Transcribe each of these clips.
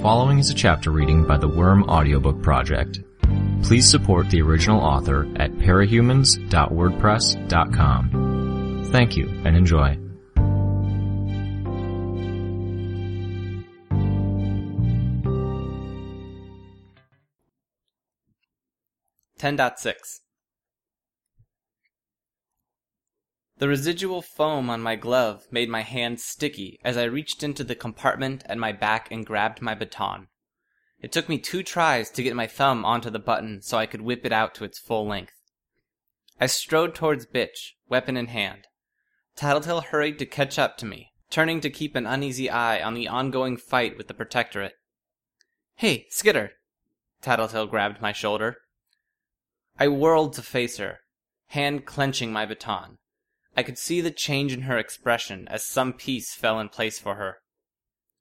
following is a chapter reading by the Worm Audiobook Project. Please support the original author at parahumans.wordpress.com. Thank you and enjoy. Ten point six. The residual foam on my glove made my hands sticky as I reached into the compartment at my back and grabbed my baton. It took me two tries to get my thumb onto the button so I could whip it out to its full length. I strode towards Bitch, weapon in hand. Tattletale hurried to catch up to me, turning to keep an uneasy eye on the ongoing fight with the Protectorate. Hey, Skitter! Tattletale grabbed my shoulder. I whirled to face her, hand clenching my baton. I could see the change in her expression as some piece fell in place for her.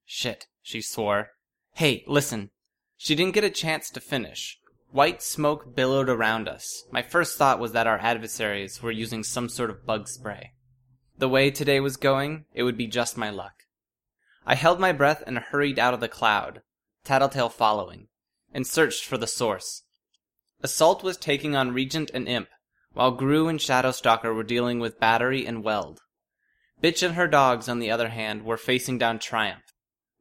Shit, she swore. Hey, listen. She didn't get a chance to finish. White smoke billowed around us. My first thought was that our adversaries were using some sort of bug spray. The way today was going, it would be just my luck. I held my breath and hurried out of the cloud, Tattletale following, and searched for the source. Assault was taking on Regent and Imp, while Grue and Shadowstalker were dealing with Battery and Weld. Bitch and her dogs, on the other hand, were facing down Triumph.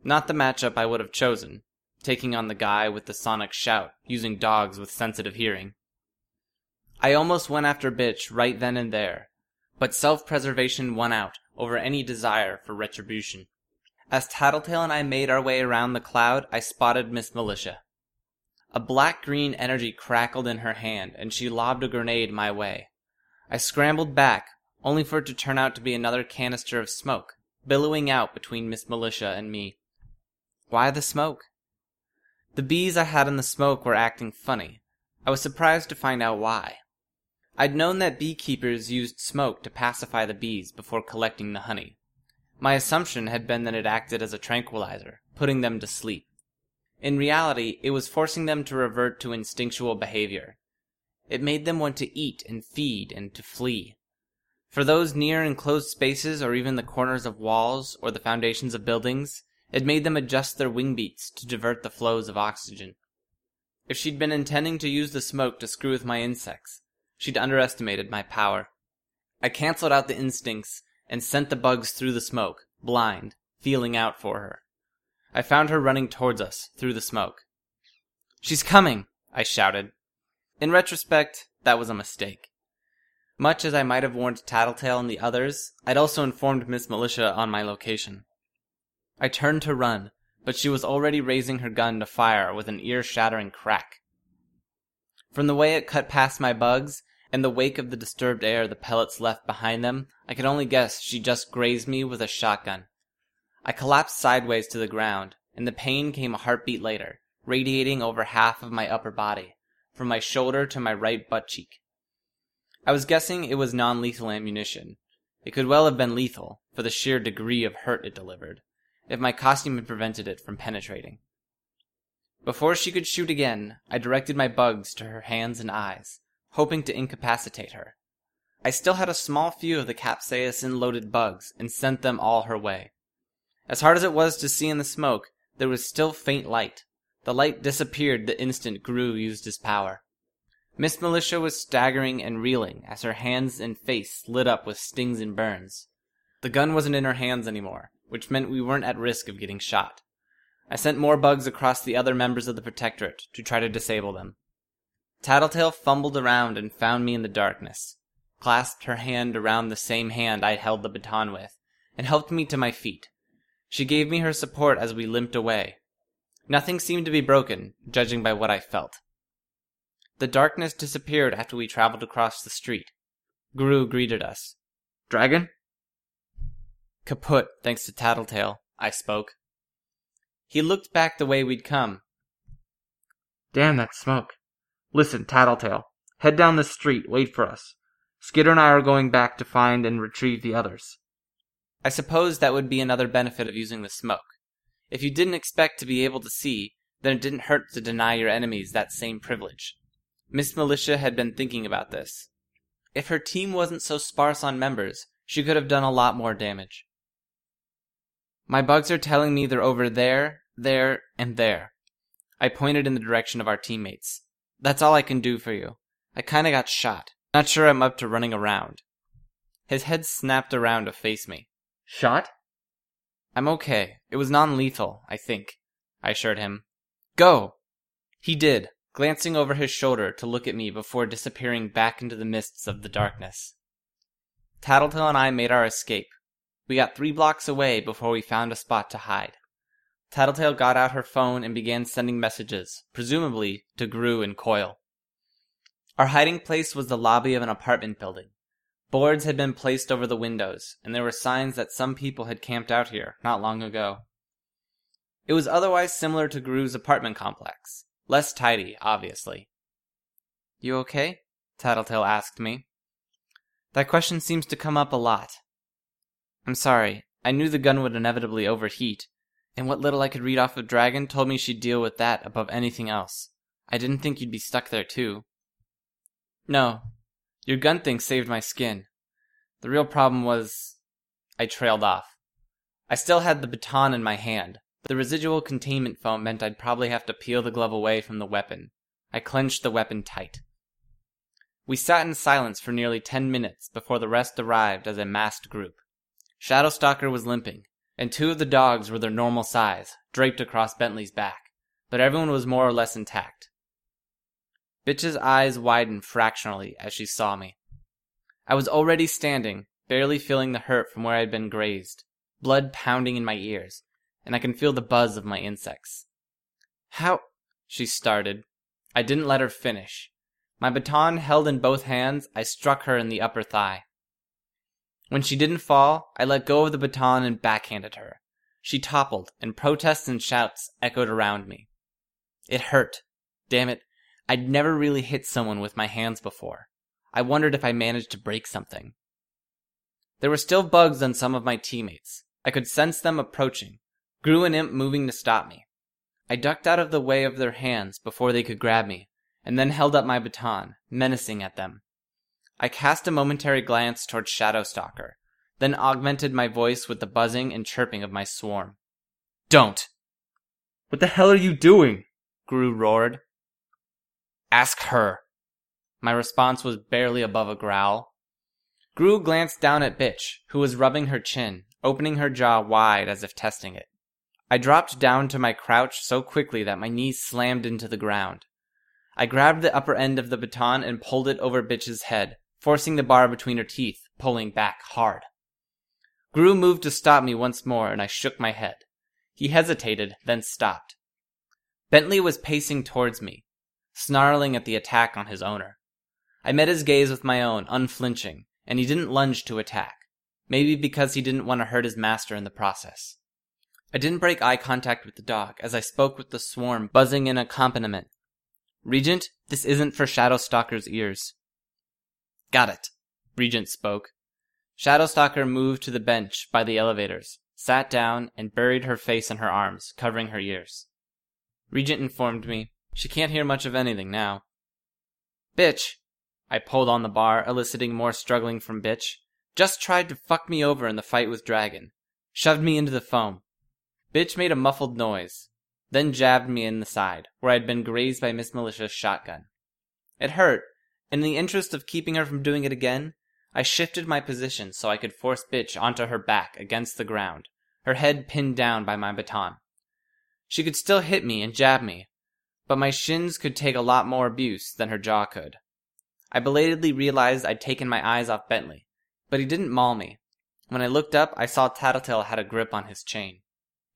Not the matchup I would have chosen, taking on the guy with the sonic shout, using dogs with sensitive hearing. I almost went after Bitch right then and there, but self-preservation won out over any desire for retribution. As Tattletale and I made our way around the cloud, I spotted Miss Militia. A black green energy crackled in her hand, and she lobbed a grenade my way. I scrambled back, only for it to turn out to be another canister of smoke, billowing out between Miss Militia and me. Why the smoke? The bees I had in the smoke were acting funny. I was surprised to find out why. I'd known that beekeepers used smoke to pacify the bees before collecting the honey. My assumption had been that it acted as a tranquilizer, putting them to sleep. In reality, it was forcing them to revert to instinctual behavior. It made them want to eat and feed and to flee. For those near enclosed spaces or even the corners of walls or the foundations of buildings, it made them adjust their wing beats to divert the flows of oxygen. If she'd been intending to use the smoke to screw with my insects, she'd underestimated my power. I canceled out the instincts and sent the bugs through the smoke, blind, feeling out for her. I found her running towards us through the smoke. She's coming! I shouted. In retrospect, that was a mistake. Much as I might have warned Tattletale and the others, I'd also informed Miss Militia on my location. I turned to run, but she was already raising her gun to fire with an ear shattering crack. From the way it cut past my bugs, and the wake of the disturbed air the pellets left behind them, I could only guess she just grazed me with a shotgun. I collapsed sideways to the ground, and the pain came a heartbeat later, radiating over half of my upper body, from my shoulder to my right butt cheek. I was guessing it was non lethal ammunition. It could well have been lethal, for the sheer degree of hurt it delivered, if my costume had prevented it from penetrating. Before she could shoot again, I directed my bugs to her hands and eyes, hoping to incapacitate her. I still had a small few of the capsaicin loaded bugs and sent them all her way. As hard as it was to see in the smoke, there was still faint light. The light disappeared the instant Grue used his power. Miss Militia was staggering and reeling as her hands and face lit up with stings and burns. The gun wasn't in her hands anymore, which meant we weren't at risk of getting shot. I sent more bugs across the other members of the Protectorate to try to disable them. Tattletale fumbled around and found me in the darkness, clasped her hand around the same hand I held the baton with, and helped me to my feet. She gave me her support as we limped away. Nothing seemed to be broken, judging by what I felt. The darkness disappeared after we traveled across the street. Grue greeted us. Dragon? Kaput, thanks to Tattletale, I spoke. He looked back the way we'd come. Damn that smoke. Listen, Tattletale. Head down the street, wait for us. Skitter and I are going back to find and retrieve the others. I suppose that would be another benefit of using the smoke. If you didn't expect to be able to see, then it didn't hurt to deny your enemies that same privilege. Miss Militia had been thinking about this. If her team wasn't so sparse on members, she could have done a lot more damage. My bugs are telling me they're over there, there, and there. I pointed in the direction of our teammates. That's all I can do for you. I kinda got shot. Not sure I'm up to running around. His head snapped around to face me. Shot? I'm okay. It was non lethal, I think, I assured him. Go! He did, glancing over his shoulder to look at me before disappearing back into the mists of the darkness. Tattletale and I made our escape. We got three blocks away before we found a spot to hide. Tattletale got out her phone and began sending messages, presumably to Grue and Coil. Our hiding place was the lobby of an apartment building. Boards had been placed over the windows, and there were signs that some people had camped out here not long ago. It was otherwise similar to Grue's apartment complex. Less tidy, obviously. You okay? Tattletale asked me. That question seems to come up a lot. I'm sorry. I knew the gun would inevitably overheat, and what little I could read off of Dragon told me she'd deal with that above anything else. I didn't think you'd be stuck there too. No, your gun thing saved my skin. The real problem was. I trailed off. I still had the baton in my hand. But the residual containment foam meant I'd probably have to peel the glove away from the weapon. I clenched the weapon tight. We sat in silence for nearly ten minutes before the rest arrived as a massed group. Shadowstalker was limping, and two of the dogs were their normal size, draped across Bentley's back, but everyone was more or less intact. Bitch's eyes widened fractionally as she saw me. I was already standing, barely feeling the hurt from where I had been grazed, blood pounding in my ears, and I can feel the buzz of my insects. How? She started. I didn't let her finish. My baton held in both hands, I struck her in the upper thigh. When she didn't fall, I let go of the baton and backhanded her. She toppled, and protests and shouts echoed around me. It hurt. Damn it, I'd never really hit someone with my hands before. I wondered if I managed to break something. There were still bugs on some of my teammates. I could sense them approaching, Grue and Imp moving to stop me. I ducked out of the way of their hands before they could grab me, and then held up my baton, menacing at them. I cast a momentary glance toward Shadowstalker, then augmented my voice with the buzzing and chirping of my swarm. Don't! What the hell are you doing? Grue roared. Ask her. My response was barely above a growl. Grue glanced down at Bitch, who was rubbing her chin, opening her jaw wide as if testing it. I dropped down to my crouch so quickly that my knees slammed into the ground. I grabbed the upper end of the baton and pulled it over Bitch's head, forcing the bar between her teeth, pulling back hard. Grue moved to stop me once more, and I shook my head. He hesitated, then stopped. Bentley was pacing towards me, snarling at the attack on his owner. I met his gaze with my own, unflinching, and he didn't lunge to attack, maybe because he didn't want to hurt his master in the process. I didn't break eye contact with the dog as I spoke with the swarm buzzing in accompaniment. Regent, this isn't for Shadowstalker's ears. Got it. Regent spoke. Shadowstalker moved to the bench by the elevators, sat down, and buried her face in her arms, covering her ears. Regent informed me, she can't hear much of anything now. Bitch! I pulled on the bar, eliciting more struggling from Bitch. Just tried to fuck me over in the fight with Dragon. Shoved me into the foam. Bitch made a muffled noise, then jabbed me in the side, where I had been grazed by Miss Militia's shotgun. It hurt, and in the interest of keeping her from doing it again, I shifted my position so I could force Bitch onto her back against the ground, her head pinned down by my baton. She could still hit me and jab me, but my shins could take a lot more abuse than her jaw could. I belatedly realized I'd taken my eyes off Bentley, but he didn't maul me. When I looked up, I saw Tattletale had a grip on his chain.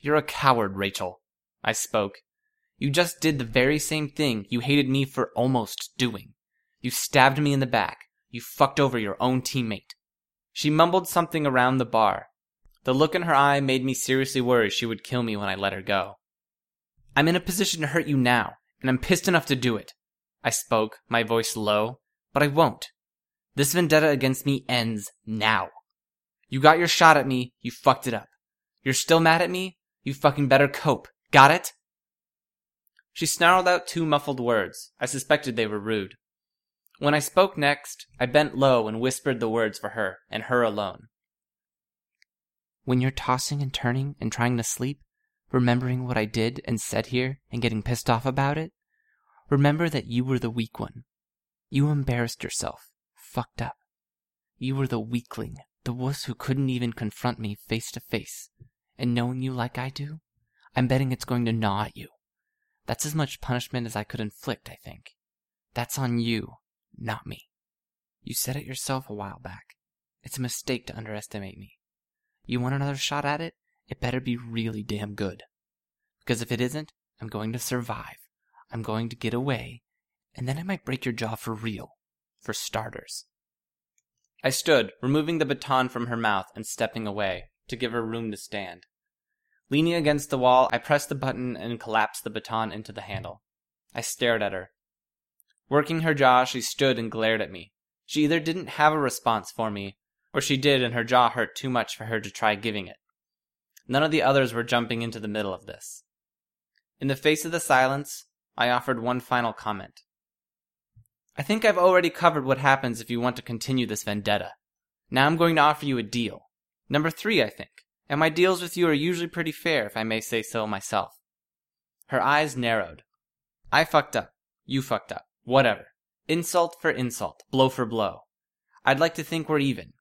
You're a coward, Rachel, I spoke. You just did the very same thing you hated me for almost doing. You stabbed me in the back. You fucked over your own teammate. She mumbled something around the bar. The look in her eye made me seriously worry she would kill me when I let her go. I'm in a position to hurt you now, and I'm pissed enough to do it. I spoke, my voice low, but I won't. This vendetta against me ends now. You got your shot at me, you fucked it up. You're still mad at me? You fucking better cope. Got it? She snarled out two muffled words. I suspected they were rude. When I spoke next, I bent low and whispered the words for her, and her alone. When you're tossing and turning and trying to sleep, remembering what I did and said here and getting pissed off about it, remember that you were the weak one. You embarrassed yourself, fucked up. You were the weakling, the wuss who couldn't even confront me face to face. And knowing you like I do, I'm betting it's going to gnaw at you. That's as much punishment as I could inflict, I think. That's on you, not me. You said it yourself a while back. It's a mistake to underestimate me. You want another shot at it? It better be really damn good. Because if it isn't, I'm going to survive. I'm going to get away. And then I might break your jaw for real. For starters. I stood, removing the baton from her mouth and stepping away, to give her room to stand. Leaning against the wall, I pressed the button and collapsed the baton into the handle. I stared at her. Working her jaw, she stood and glared at me. She either didn't have a response for me, or she did and her jaw hurt too much for her to try giving it. None of the others were jumping into the middle of this. In the face of the silence, I offered one final comment. I think I've already covered what happens if you want to continue this vendetta. Now I'm going to offer you a deal. Number three, I think. And my deals with you are usually pretty fair, if I may say so myself. Her eyes narrowed. I fucked up. You fucked up. Whatever. Insult for insult. Blow for blow. I'd like to think we're even.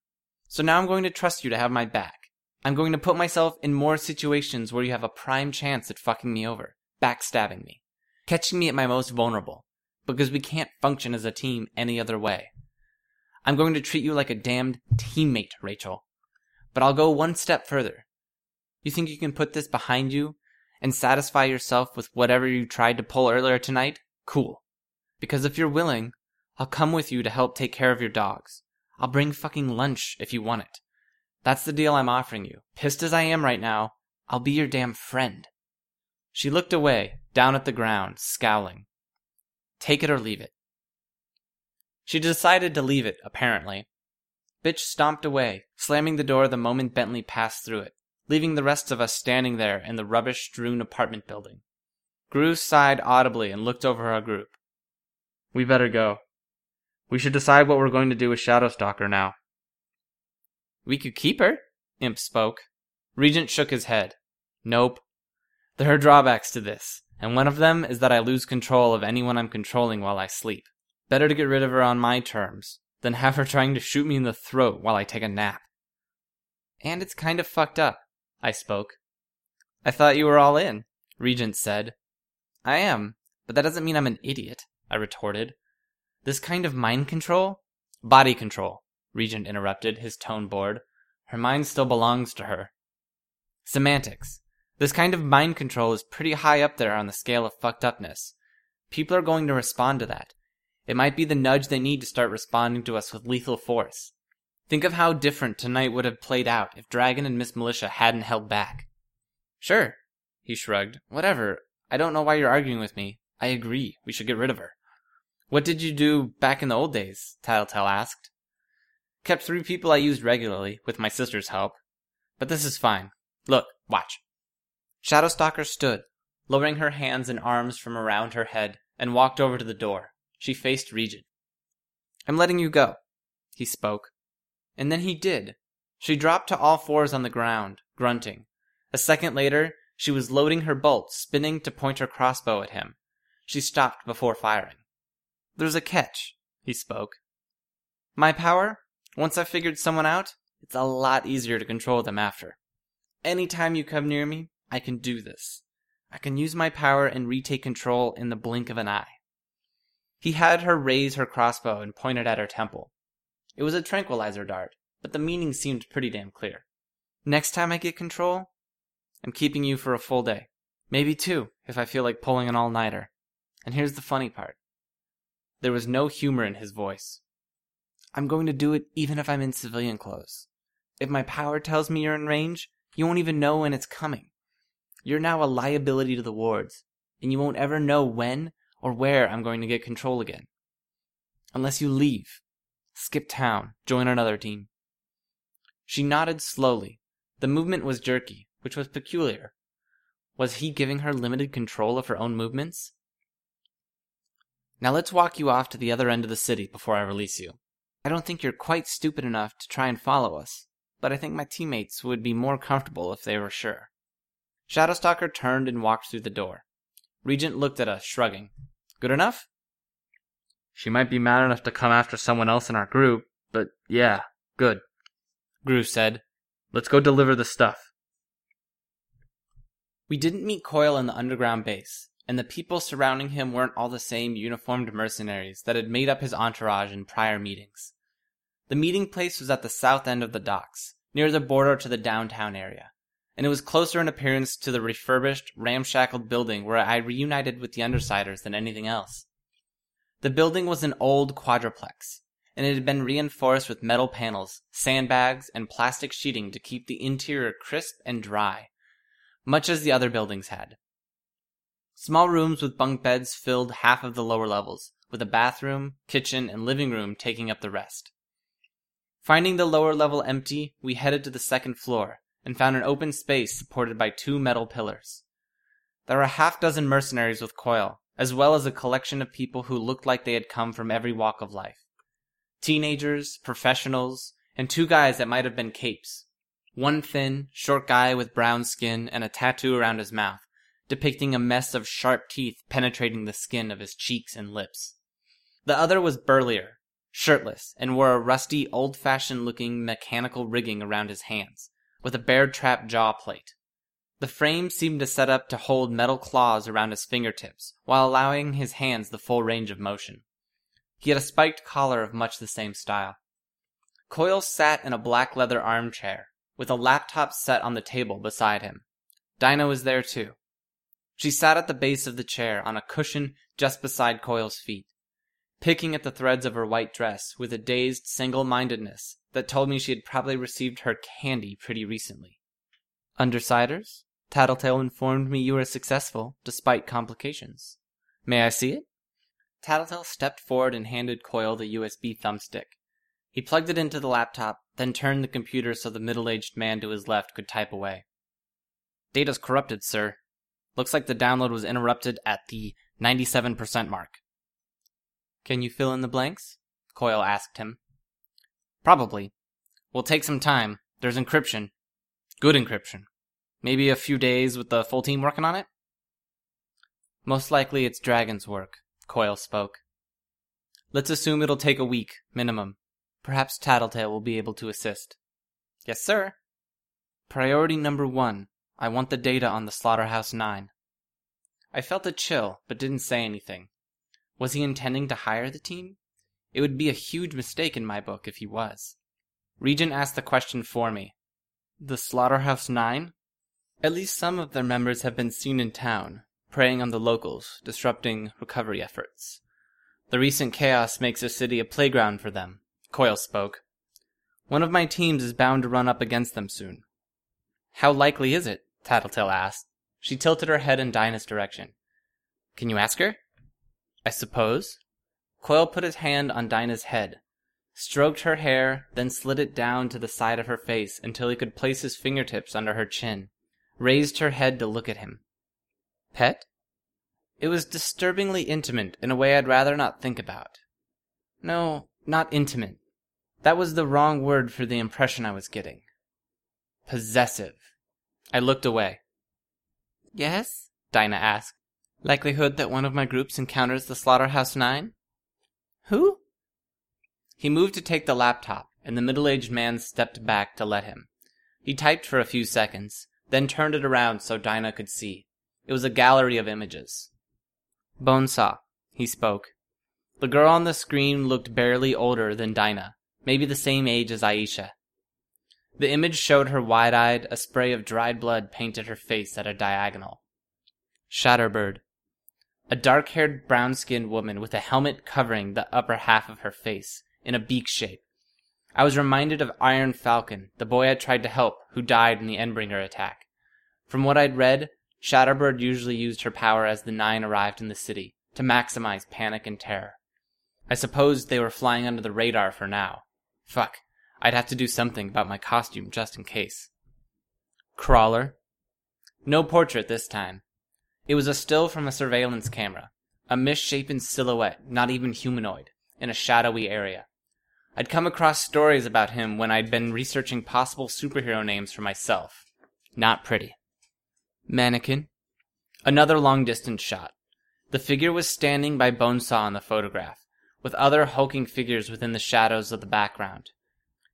So now I'm going to trust you to have my back. I'm going to put myself in more situations where you have a prime chance at fucking me over, backstabbing me, catching me at my most vulnerable, because we can't function as a team any other way. I'm going to treat you like a damned teammate, Rachel. But I'll go one step further. You think you can put this behind you and satisfy yourself with whatever you tried to pull earlier tonight? Cool. Because if you're willing, I'll come with you to help take care of your dogs. I'll bring fucking lunch if you want it. That's the deal I'm offering you. Pissed as I am right now, I'll be your damn friend. She looked away, down at the ground, scowling. Take it or leave it. She decided to leave it, apparently. Bitch stomped away, slamming the door the moment Bentley passed through it, leaving the rest of us standing there in the rubbish strewn apartment building. Grue sighed audibly and looked over our group. We better go. We should decide what we're going to do with Shadowstalker now. We could keep her, Imp spoke. Regent shook his head. Nope. There are drawbacks to this, and one of them is that I lose control of anyone I'm controlling while I sleep. Better to get rid of her on my terms than have her trying to shoot me in the throat while I take a nap. And it's kind of fucked up, I spoke. I thought you were all in, Regent said. I am, but that doesn't mean I'm an idiot, I retorted. This kind of mind control? Body control, Regent interrupted, his tone bored. Her mind still belongs to her. Semantics. This kind of mind control is pretty high up there on the scale of fucked upness. People are going to respond to that. It might be the nudge they need to start responding to us with lethal force. Think of how different tonight would have played out if Dragon and Miss Militia hadn't held back. Sure, he shrugged. Whatever. I don't know why you're arguing with me. I agree. We should get rid of her. What did you do back in the old days? Tattletale asked. Kept three people I used regularly, with my sister's help. But this is fine. Look, watch. Shadowstalker stood, lowering her hands and arms from around her head, and walked over to the door. She faced Regent. I'm letting you go, he spoke. And then he did. She dropped to all fours on the ground, grunting. A second later, she was loading her bolt, spinning to point her crossbow at him. She stopped before firing. There's a catch, he spoke. My power, once I've figured someone out, it's a lot easier to control them after. Any time you come near me, I can do this. I can use my power and retake control in the blink of an eye. He had her raise her crossbow and point it at her temple. It was a tranquilizer dart, but the meaning seemed pretty damn clear. Next time I get control, I'm keeping you for a full day. Maybe two, if I feel like pulling an all nighter. And here's the funny part there was no humor in his voice. I'm going to do it even if I'm in civilian clothes. If my power tells me you're in range, you won't even know when it's coming. You're now a liability to the wards, and you won't ever know when or where I'm going to get control again. Unless you leave, skip town, join another team. She nodded slowly. The movement was jerky, which was peculiar. Was he giving her limited control of her own movements? Now let's walk you off to the other end of the city before I release you. I don't think you're quite stupid enough to try and follow us, but I think my teammates would be more comfortable if they were sure. Shadowstalker turned and walked through the door. Regent looked at us, shrugging. Good enough? She might be mad enough to come after someone else in our group, but yeah, good. Grue said. Let's go deliver the stuff. We didn't meet Coil in the underground base, and the people surrounding him weren't all the same uniformed mercenaries that had made up his entourage in prior meetings. The meeting place was at the south end of the docks, near the border to the downtown area, and it was closer in appearance to the refurbished, ramshackled building where I reunited with the Undersiders than anything else. The building was an old quadruplex, and it had been reinforced with metal panels, sandbags, and plastic sheeting to keep the interior crisp and dry, much as the other buildings had. Small rooms with bunk beds filled half of the lower levels, with a bathroom, kitchen, and living room taking up the rest. Finding the lower level empty, we headed to the second floor and found an open space supported by two metal pillars. There were a half dozen mercenaries with Coil, as well as a collection of people who looked like they had come from every walk of life. Teenagers, professionals, and two guys that might have been capes. One thin, short guy with brown skin and a tattoo around his mouth, depicting a mess of sharp teeth penetrating the skin of his cheeks and lips. The other was burlier, shirtless, and wore a rusty, old fashioned looking mechanical rigging around his hands, with a bear trap jaw plate. The frame seemed to set up to hold metal claws around his fingertips, while allowing his hands the full range of motion. He had a spiked collar of much the same style. Coil sat in a black leather armchair, with a laptop set on the table beside him. Dinah was there too. She sat at the base of the chair on a cushion just beside Coil's feet picking at the threads of her white dress with a dazed single mindedness that told me she had probably received her candy pretty recently. Undersiders, Tattletale informed me you were successful, despite complications. May I see it? Tattletale stepped forward and handed Coil the USB thumbstick. He plugged it into the laptop, then turned the computer so the middle aged man to his left could type away. Data's corrupted, sir. Looks like the download was interrupted at the 97% mark. Can you fill in the blanks? Coil asked him. Probably. Will take some time. There's encryption. Good encryption. Maybe a few days with the full team working on it? Most likely it's Dragon's work, Coil spoke. Let's assume it'll take a week, minimum. Perhaps Tattletale will be able to assist. Yes, sir. Priority number one. I want the data on the Slaughterhouse Nine. I felt a chill, but didn't say anything. Was he intending to hire the team? It would be a huge mistake in my book if he was. Regent asked the question for me. The Slaughterhouse Nine? At least some of their members have been seen in town, preying on the locals, disrupting recovery efforts. The recent chaos makes the city a playground for them, Coil spoke. One of my teams is bound to run up against them soon. How likely is it? Tattletale asked. She tilted her head in Dinah's direction. Can you ask her? I suppose. Coil put his hand on Dinah's head, stroked her hair, then slid it down to the side of her face until he could place his fingertips under her chin, raised her head to look at him. Pet? It was disturbingly intimate in a way I'd rather not think about. No, not intimate. That was the wrong word for the impression I was getting. Possessive. I looked away. Yes? Dinah asked. Likelihood that one of my groups encounters the Slaughterhouse Nine? Who? He moved to take the laptop, and the middle aged man stepped back to let him. He typed for a few seconds, then turned it around so Dinah could see. It was a gallery of images. Bonesaw, he spoke. The girl on the screen looked barely older than Dinah, maybe the same age as Aisha. The image showed her wide eyed, a spray of dried blood painted her face at a diagonal. Shatterbird, a dark haired, brown skinned woman with a helmet covering the upper half of her face, in a beak shape. I was reminded of Iron Falcon, the boy I'd tried to help, who died in the Endbringer attack. From what I'd read, Shatterbird usually used her power as the Nine arrived in the city, to maximize panic and terror. I supposed they were flying under the radar for now. Fuck, I'd have to do something about my costume just in case. Crawler. No portrait this time. It was a still from a surveillance camera, a misshapen silhouette, not even humanoid, in a shadowy area. I'd come across stories about him when I'd been researching possible superhero names for myself. Not pretty. Mannequin. Another long distance shot. The figure was standing by Bonesaw in the photograph, with other hulking figures within the shadows of the background.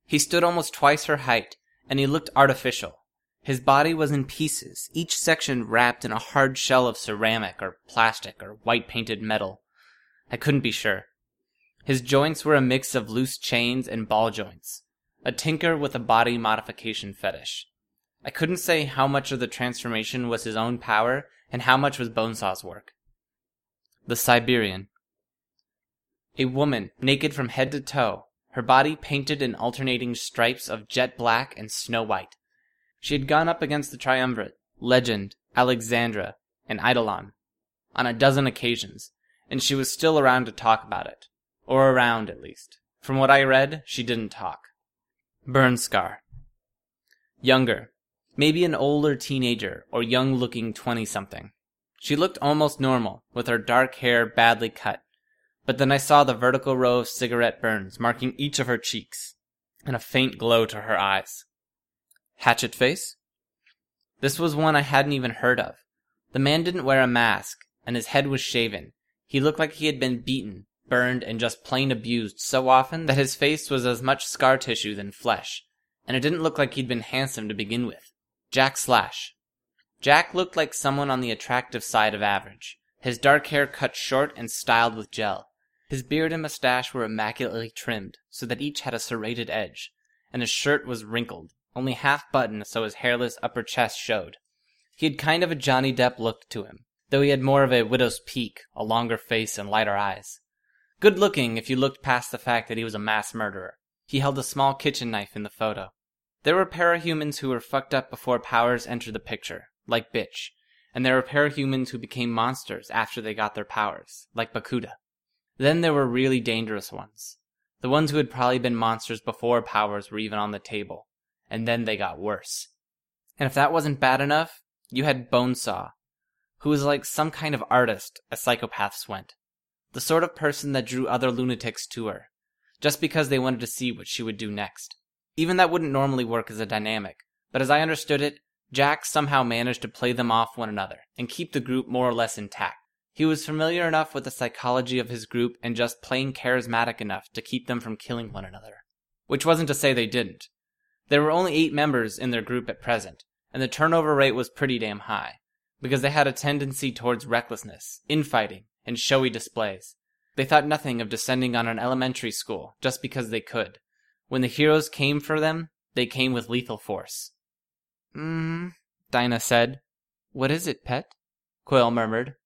He stood almost twice her height, and he looked artificial. His body was in pieces, each section wrapped in a hard shell of ceramic or plastic or white painted metal. I couldn't be sure. His joints were a mix of loose chains and ball joints. A tinker with a body modification fetish. I couldn't say how much of the transformation was his own power and how much was Bonesaw's work. The Siberian. A woman, naked from head to toe, her body painted in alternating stripes of jet black and snow white. She had gone up against the triumvirate, Legend, Alexandria, and Eidolon on a dozen occasions, and she was still around to talk about it. Or around, at least. From what I read, she didn't talk. Burnscar. Younger. Maybe an older teenager or young looking 20 something. She looked almost normal, with her dark hair badly cut. But then I saw the vertical row of cigarette burns marking each of her cheeks, and a faint glow to her eyes. Hatchet face? This was one I hadn't even heard of. The man didn't wear a mask, and his head was shaven. He looked like he had been beaten, burned, and just plain abused so often that his face was as much scar tissue than flesh, and it didn't look like he'd been handsome to begin with. Jack Slash. Jack looked like someone on the attractive side of average. His dark hair cut short and styled with gel. His beard and mustache were immaculately trimmed, so that each had a serrated edge, and his shirt was wrinkled, only half buttoned so his hairless upper chest showed. He had kind of a Johnny Depp look to him, though he had more of a widow's peak, a longer face, and lighter eyes. Good looking if you looked past the fact that he was a mass murderer. He held a small kitchen knife in the photo. There were parahumans who were fucked up before powers entered the picture, like Bitch, and there were parahumans who became monsters after they got their powers, like Bakuda. Then there were really dangerous ones. The ones who had probably been monsters before powers were even on the table, and then they got worse. And if that wasn't bad enough, you had Bonesaw, who was like some kind of artist, as psychopaths went. The sort of person that drew other lunatics to her, just because they wanted to see what she would do next. Even that wouldn't normally work as a dynamic, but as I understood it, Jack somehow managed to play them off one another and keep the group more or less intact. He was familiar enough with the psychology of his group and just plain charismatic enough to keep them from killing one another. Which wasn't to say they didn't. There were only eight members in their group at present, and the turnover rate was pretty damn high, because they had a tendency towards recklessness, infighting, and showy displays. They thought nothing of descending on an elementary school just because they could. When the heroes came for them, they came with lethal force. Hmm, Dinah said. What is it, pet? Coil murmured.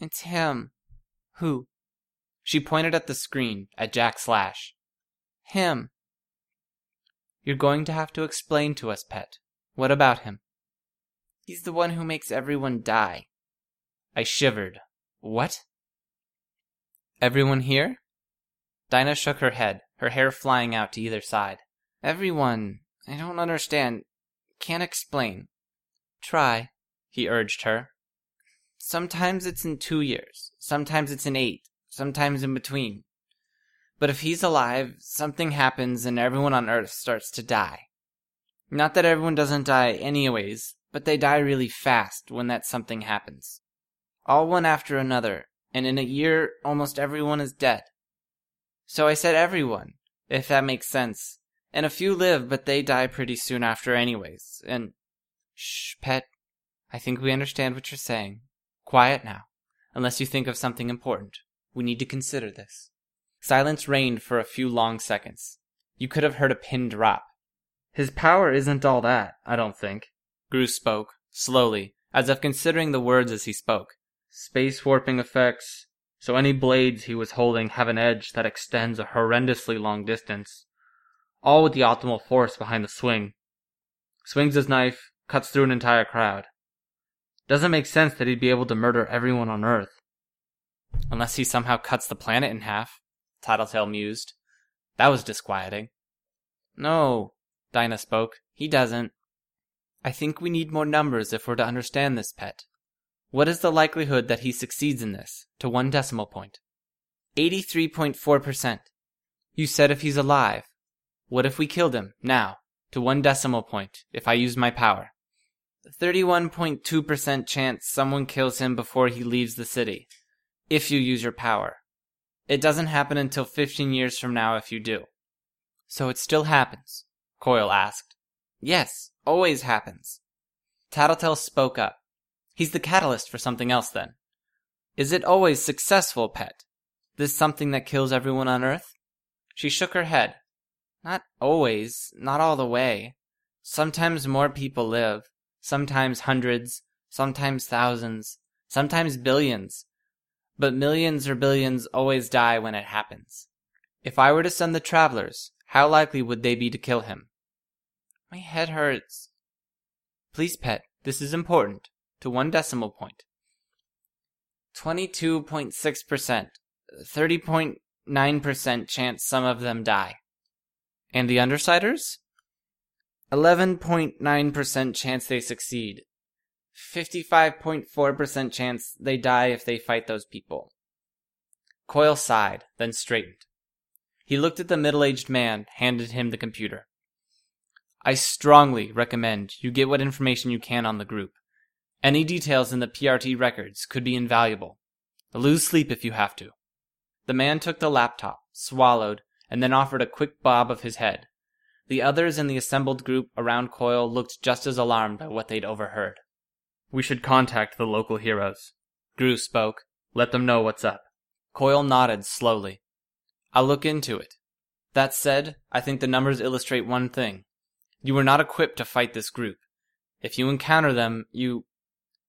It's him. Who? She pointed at the screen, at Jack Slash. Him. You're going to have to explain to us, pet. What about him? He's the one who makes everyone die. I shivered. What? Everyone here? Dinah shook her head, her hair flying out to either side. Everyone. I don't understand. Can't explain. Try, he urged her. Sometimes it's in two years, sometimes it's in eight, sometimes in between. But if he's alive, something happens and everyone on Earth starts to die. Not that everyone doesn't die anyways, but they die really fast when that something happens. All one after another, and in a year almost everyone is dead. So I said everyone, if that makes sense. And a few live, but they die pretty soon after anyways. And shh, pet. I think we understand what you're saying. Quiet now. Unless you think of something important. We need to consider this. Silence reigned for a few long seconds. You could have heard a pin drop. His power isn't all that, I don't think. Grue spoke, slowly, as if considering the words as he spoke. Space warping effects, so any blades he was holding have an edge that extends a horrendously long distance all with the optimal force behind the swing. Swings his knife, cuts through an entire crowd. Doesn't make sense that he'd be able to murder everyone on Earth. Unless he somehow cuts the planet in half, Tattletale mused. That was disquieting. No, Dinah spoke. He doesn't. I think we need more numbers if we're to understand this, pet. What is the likelihood that he succeeds in this, to one decimal point? 83.4%. You said if he's alive. What if we killed him, now, to one decimal point, if I used my power? 31.2% chance someone kills him before he leaves the city, if you use your power. It doesn't happen until 15 years from now if you do. So it still happens? Coil asked. Yes, always happens. Tattletale spoke up. He's the catalyst for something else then. Is it always successful, pet? This something that kills everyone on Earth? She shook her head. Not always, not all the way. Sometimes more people live, sometimes hundreds, sometimes thousands, sometimes billions. But millions or billions always die when it happens. If I were to send the travelers, how likely would they be to kill him? My head hurts. Please, pet, this is important. To one decimal point. 22.6%. 30.9% chance some of them die. And the Undersiders? 11.9% chance they succeed. 55.4% chance they die if they fight those people. Coil sighed, then straightened. He looked at the middle aged man, handed him the computer. I strongly recommend you get what information you can on the group. Any details in the PRT records could be invaluable. Lose sleep if you have to. The man took the laptop, swallowed, and then offered a quick bob of his head. The others in the assembled group around Coil looked just as alarmed by what they'd overheard. We should contact the local heroes. Grue spoke. Let them know what's up. Coil nodded slowly. I'll look into it. That said, I think the numbers illustrate one thing. You were not equipped to fight this group. If you encounter them, you.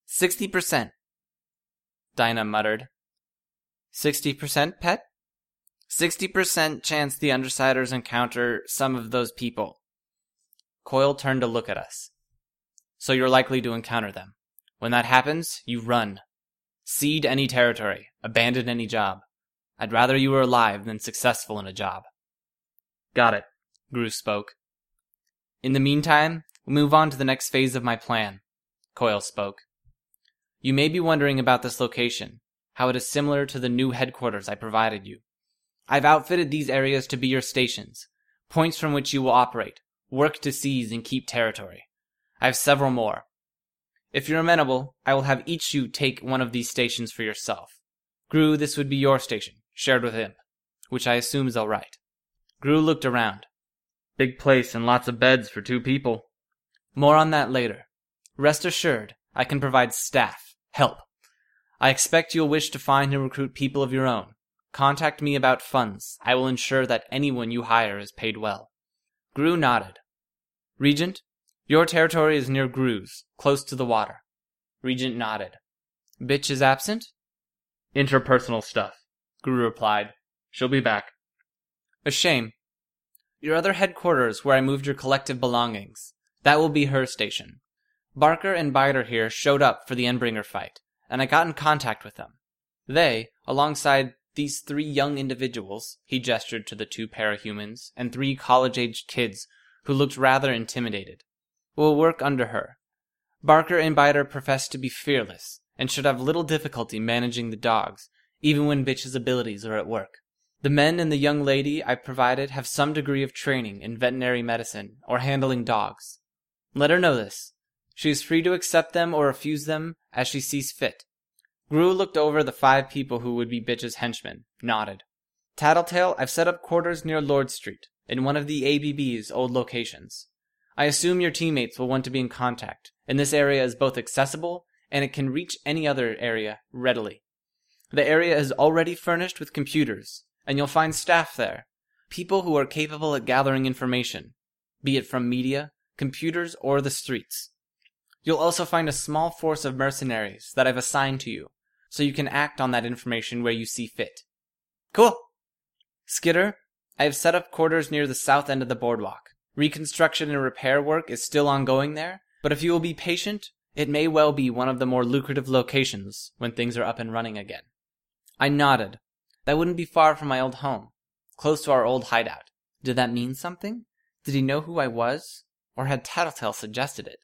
Sixty percent. Dinah muttered. Sixty percent, pet? Sixty percent chance the Undersiders encounter some of those people. Coil turned to look at us. So you're likely to encounter them. When that happens, you run. Cede any territory. Abandon any job. I'd rather you were alive than successful in a job. Got it. Grue spoke. In the meantime, we'll move on to the next phase of my plan. Coil spoke. You may be wondering about this location, how it is similar to the new headquarters I provided you. I've outfitted these areas to be your stations, points from which you will operate, work to seize and keep territory. I have several more. If you're amenable, I will have each you take one of these stations for yourself. Grue, this would be your station, shared with Imp, which I assume is alright. Grue looked around. Big place and lots of beds for two people. More on that later. Rest assured, I can provide staff, help. I expect you'll wish to find and recruit people of your own. Contact me about funds. I will ensure that anyone you hire is paid well. Grue nodded. Regent, your territory is near Grue's, close to the water. Regent nodded. Bitch is absent? Interpersonal stuff, Grue replied. She'll be back. A shame. Your other headquarters where I moved your collective belongings. That will be her station. Barker and Biter here showed up for the Endbringer fight, and I got in contact with them. They, alongside these three young individuals, he gestured to the two parahumans, and three college aged kids who looked rather intimidated, will work under her. Barker and Biter profess to be fearless, and should have little difficulty managing the dogs, even when Bitch's abilities are at work. The men and the young lady I provided have some degree of training in veterinary medicine or handling dogs. Let her know this. She is free to accept them or refuse them as she sees fit. Grue looked over the five people who would be Bitch's henchmen, nodded. Tattletale, I've set up quarters near Lord Street, in one of the ABB's old locations. I assume your teammates will want to be in contact, and this area is both accessible and it can reach any other area readily. The area is already furnished with computers, and you'll find staff there, people who are capable at gathering information, be it from media, computers, or the streets. You'll also find a small force of mercenaries that I've assigned to you, so you can act on that information where you see fit. Cool! Skitter, I have set up quarters near the south end of the boardwalk. Reconstruction and repair work is still ongoing there, but if you will be patient, it may well be one of the more lucrative locations when things are up and running again. I nodded. That wouldn't be far from my old home, close to our old hideout. Did that mean something? Did he know who I was? Or had Tattletale suggested it?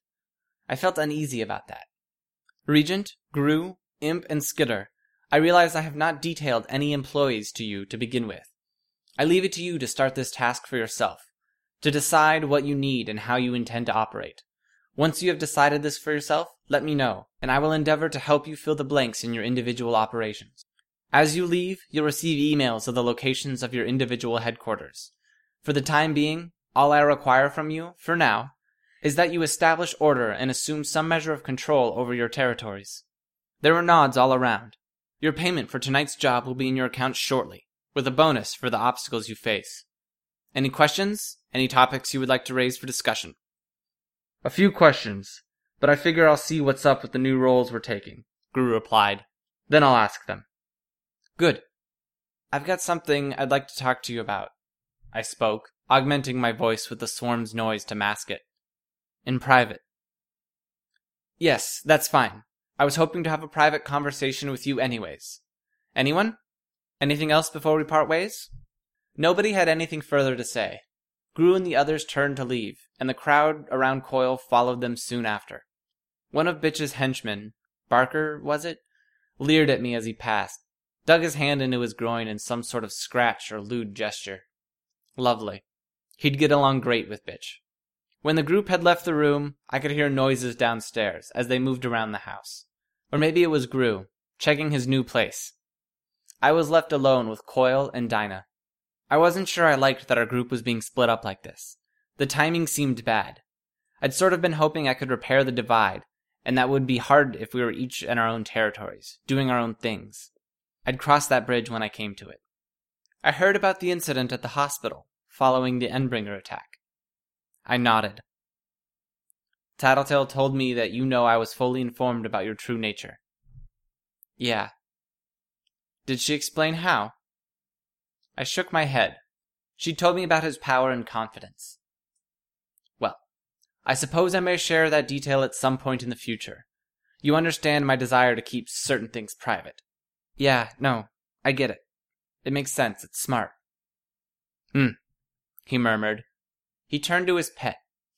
I felt uneasy about that. Regent, Grue, Imp, and Skitter, I realize I have not detailed any employees to you to begin with. I leave it to you to start this task for yourself, to decide what you need and how you intend to operate. Once you have decided this for yourself, let me know, and I will endeavor to help you fill the blanks in your individual operations. As you leave, you'll receive emails of the locations of your individual headquarters. For the time being, all I require from you, for now, is that you establish order and assume some measure of control over your territories. There were nods all around. Your payment for tonight's job will be in your account shortly, with a bonus for the obstacles you face. Any questions? Any topics you would like to raise for discussion? A few questions, but I figure I'll see what's up with the new roles we're taking. Grue replied. Then I'll ask them. Good. I've got something I'd like to talk to you about. I spoke, augmenting my voice with the swarm's noise to mask it. In private. Yes, that's fine. I was hoping to have a private conversation with you anyways. Anyone? Anything else before we part ways? Nobody had anything further to say. Grue and the others turned to leave, and the crowd around Coil followed them soon after. One of Bitch's henchmen, Barker, was it? Leered at me as he passed, dug his hand into his groin in some sort of scratch or lewd gesture. Lovely. He'd get along great with Bitch. When the group had left the room, I could hear noises downstairs as they moved around the house. Or maybe it was Grue, checking his new place. I was left alone with Coil and Dinah. I wasn't sure I liked that our group was being split up like this. The timing seemed bad. I'd sort of been hoping I could repair the divide, and that would be hard if we were each in our own territories, doing our own things. I'd cross that bridge when I came to it. I heard about the incident at the hospital, following the Endbringer attack. I nodded. Tattletale told me that you know I was fully informed about your true nature. Yeah. Did she explain how? I shook my head. She told me about his power and confidence. Well, I suppose I may share that detail at some point in the future. You understand my desire to keep certain things private. Yeah, no, I get it. It makes sense. It's smart. Hmm, he murmured. He turned to his pet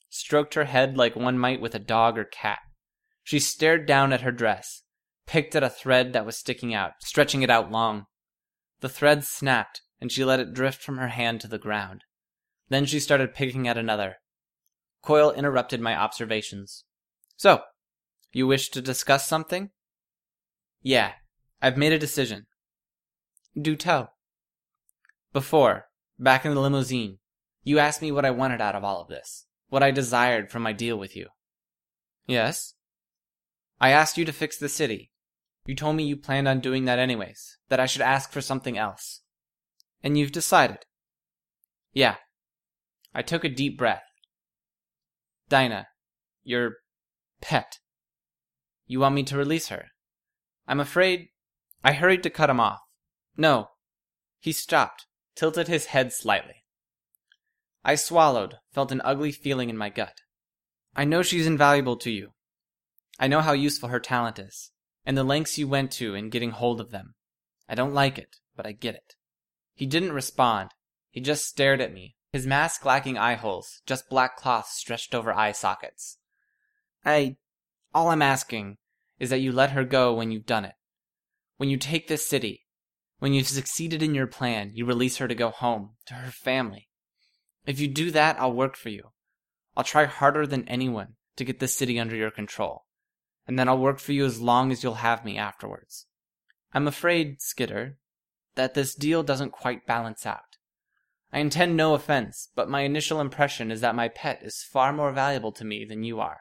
stroked her head like one might with a dog or cat. She stared down at her dress, picked at a thread that was sticking out, stretching it out long. The thread snapped, and she let it drift from her hand to the ground. Then she started picking at another. Coil interrupted my observations. So, you wish to discuss something? Yeah, I've made a decision. Do tell. Before, back in the limousine, you asked me what I wanted out of all of this what I desired from my deal with you. Yes? I asked you to fix the city. You told me you planned on doing that anyways, that I should ask for something else. And you've decided. Yeah. I took a deep breath. Dinah, your pet. You want me to release her? I'm afraid. I hurried to cut him off. No. He stopped, tilted his head slightly. I swallowed, felt an ugly feeling in my gut. I know she's invaluable to you. I know how useful her talent is, and the lengths you went to in getting hold of them. I don't like it, but I get it. He didn't respond. He just stared at me, his mask lacking eye holes, just black cloth stretched over eye sockets. I. All I'm asking is that you let her go when you've done it. When you take this city, when you've succeeded in your plan, you release her to go home, to her family. If you do that, I'll work for you. I'll try harder than anyone to get this city under your control, and then I'll work for you as long as you'll have me afterwards. I'm afraid, Skitter, that this deal doesn't quite balance out. I intend no offense, but my initial impression is that my pet is far more valuable to me than you are.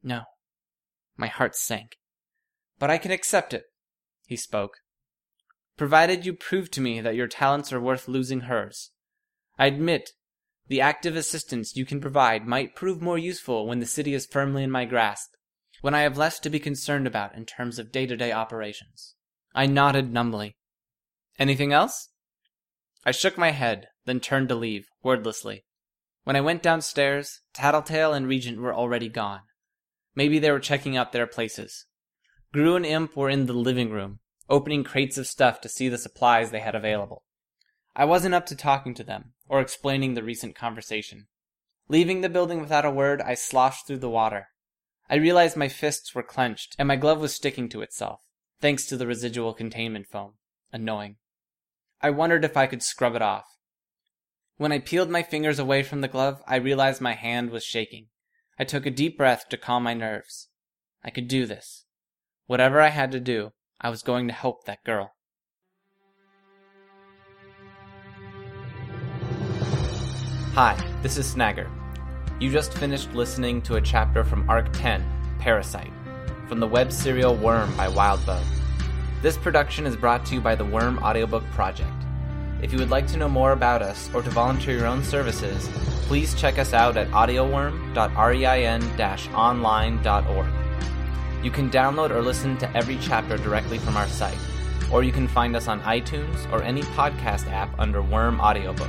No. My heart sank. But I can accept it, he spoke. Provided you prove to me that your talents are worth losing hers. I admit the active assistance you can provide might prove more useful when the city is firmly in my grasp, when I have less to be concerned about in terms of day to day operations. I nodded numbly. Anything else? I shook my head, then turned to leave, wordlessly. When I went downstairs, Tattletale and Regent were already gone. Maybe they were checking out their places. Grue and Imp were in the living room, opening crates of stuff to see the supplies they had available. I wasn't up to talking to them, or explaining the recent conversation. Leaving the building without a word, I sloshed through the water. I realized my fists were clenched, and my glove was sticking to itself, thanks to the residual containment foam. Annoying. I wondered if I could scrub it off. When I peeled my fingers away from the glove, I realized my hand was shaking. I took a deep breath to calm my nerves. I could do this. Whatever I had to do, I was going to help that girl. Hi, this is Snagger. You just finished listening to a chapter from Arc 10, Parasite, from the web serial Worm by Wildbow. This production is brought to you by the Worm Audiobook Project. If you would like to know more about us or to volunteer your own services, please check us out at audioworm.rein-online.org. You can download or listen to every chapter directly from our site, or you can find us on iTunes or any podcast app under Worm Audiobook.